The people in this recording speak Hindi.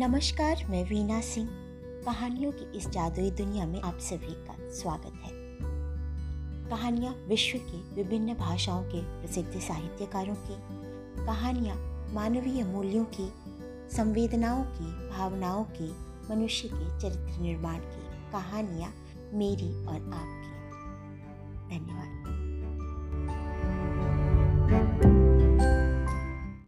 नमस्कार, मैं वीना सिंह। कहानियों की इस जादुई दुनिया में आप सभी का स्वागत है। कहानियाँ विश्व की विभिन्न भाषाओं के प्रसिद्ध साहित्यकारों की, कहानियाँ मानवीय मूल्यों की, संवेदनाओं की, भावनाओं की, मनुष्य के चरित्र निर्माण की कहानियाँ मेरी और आपकी।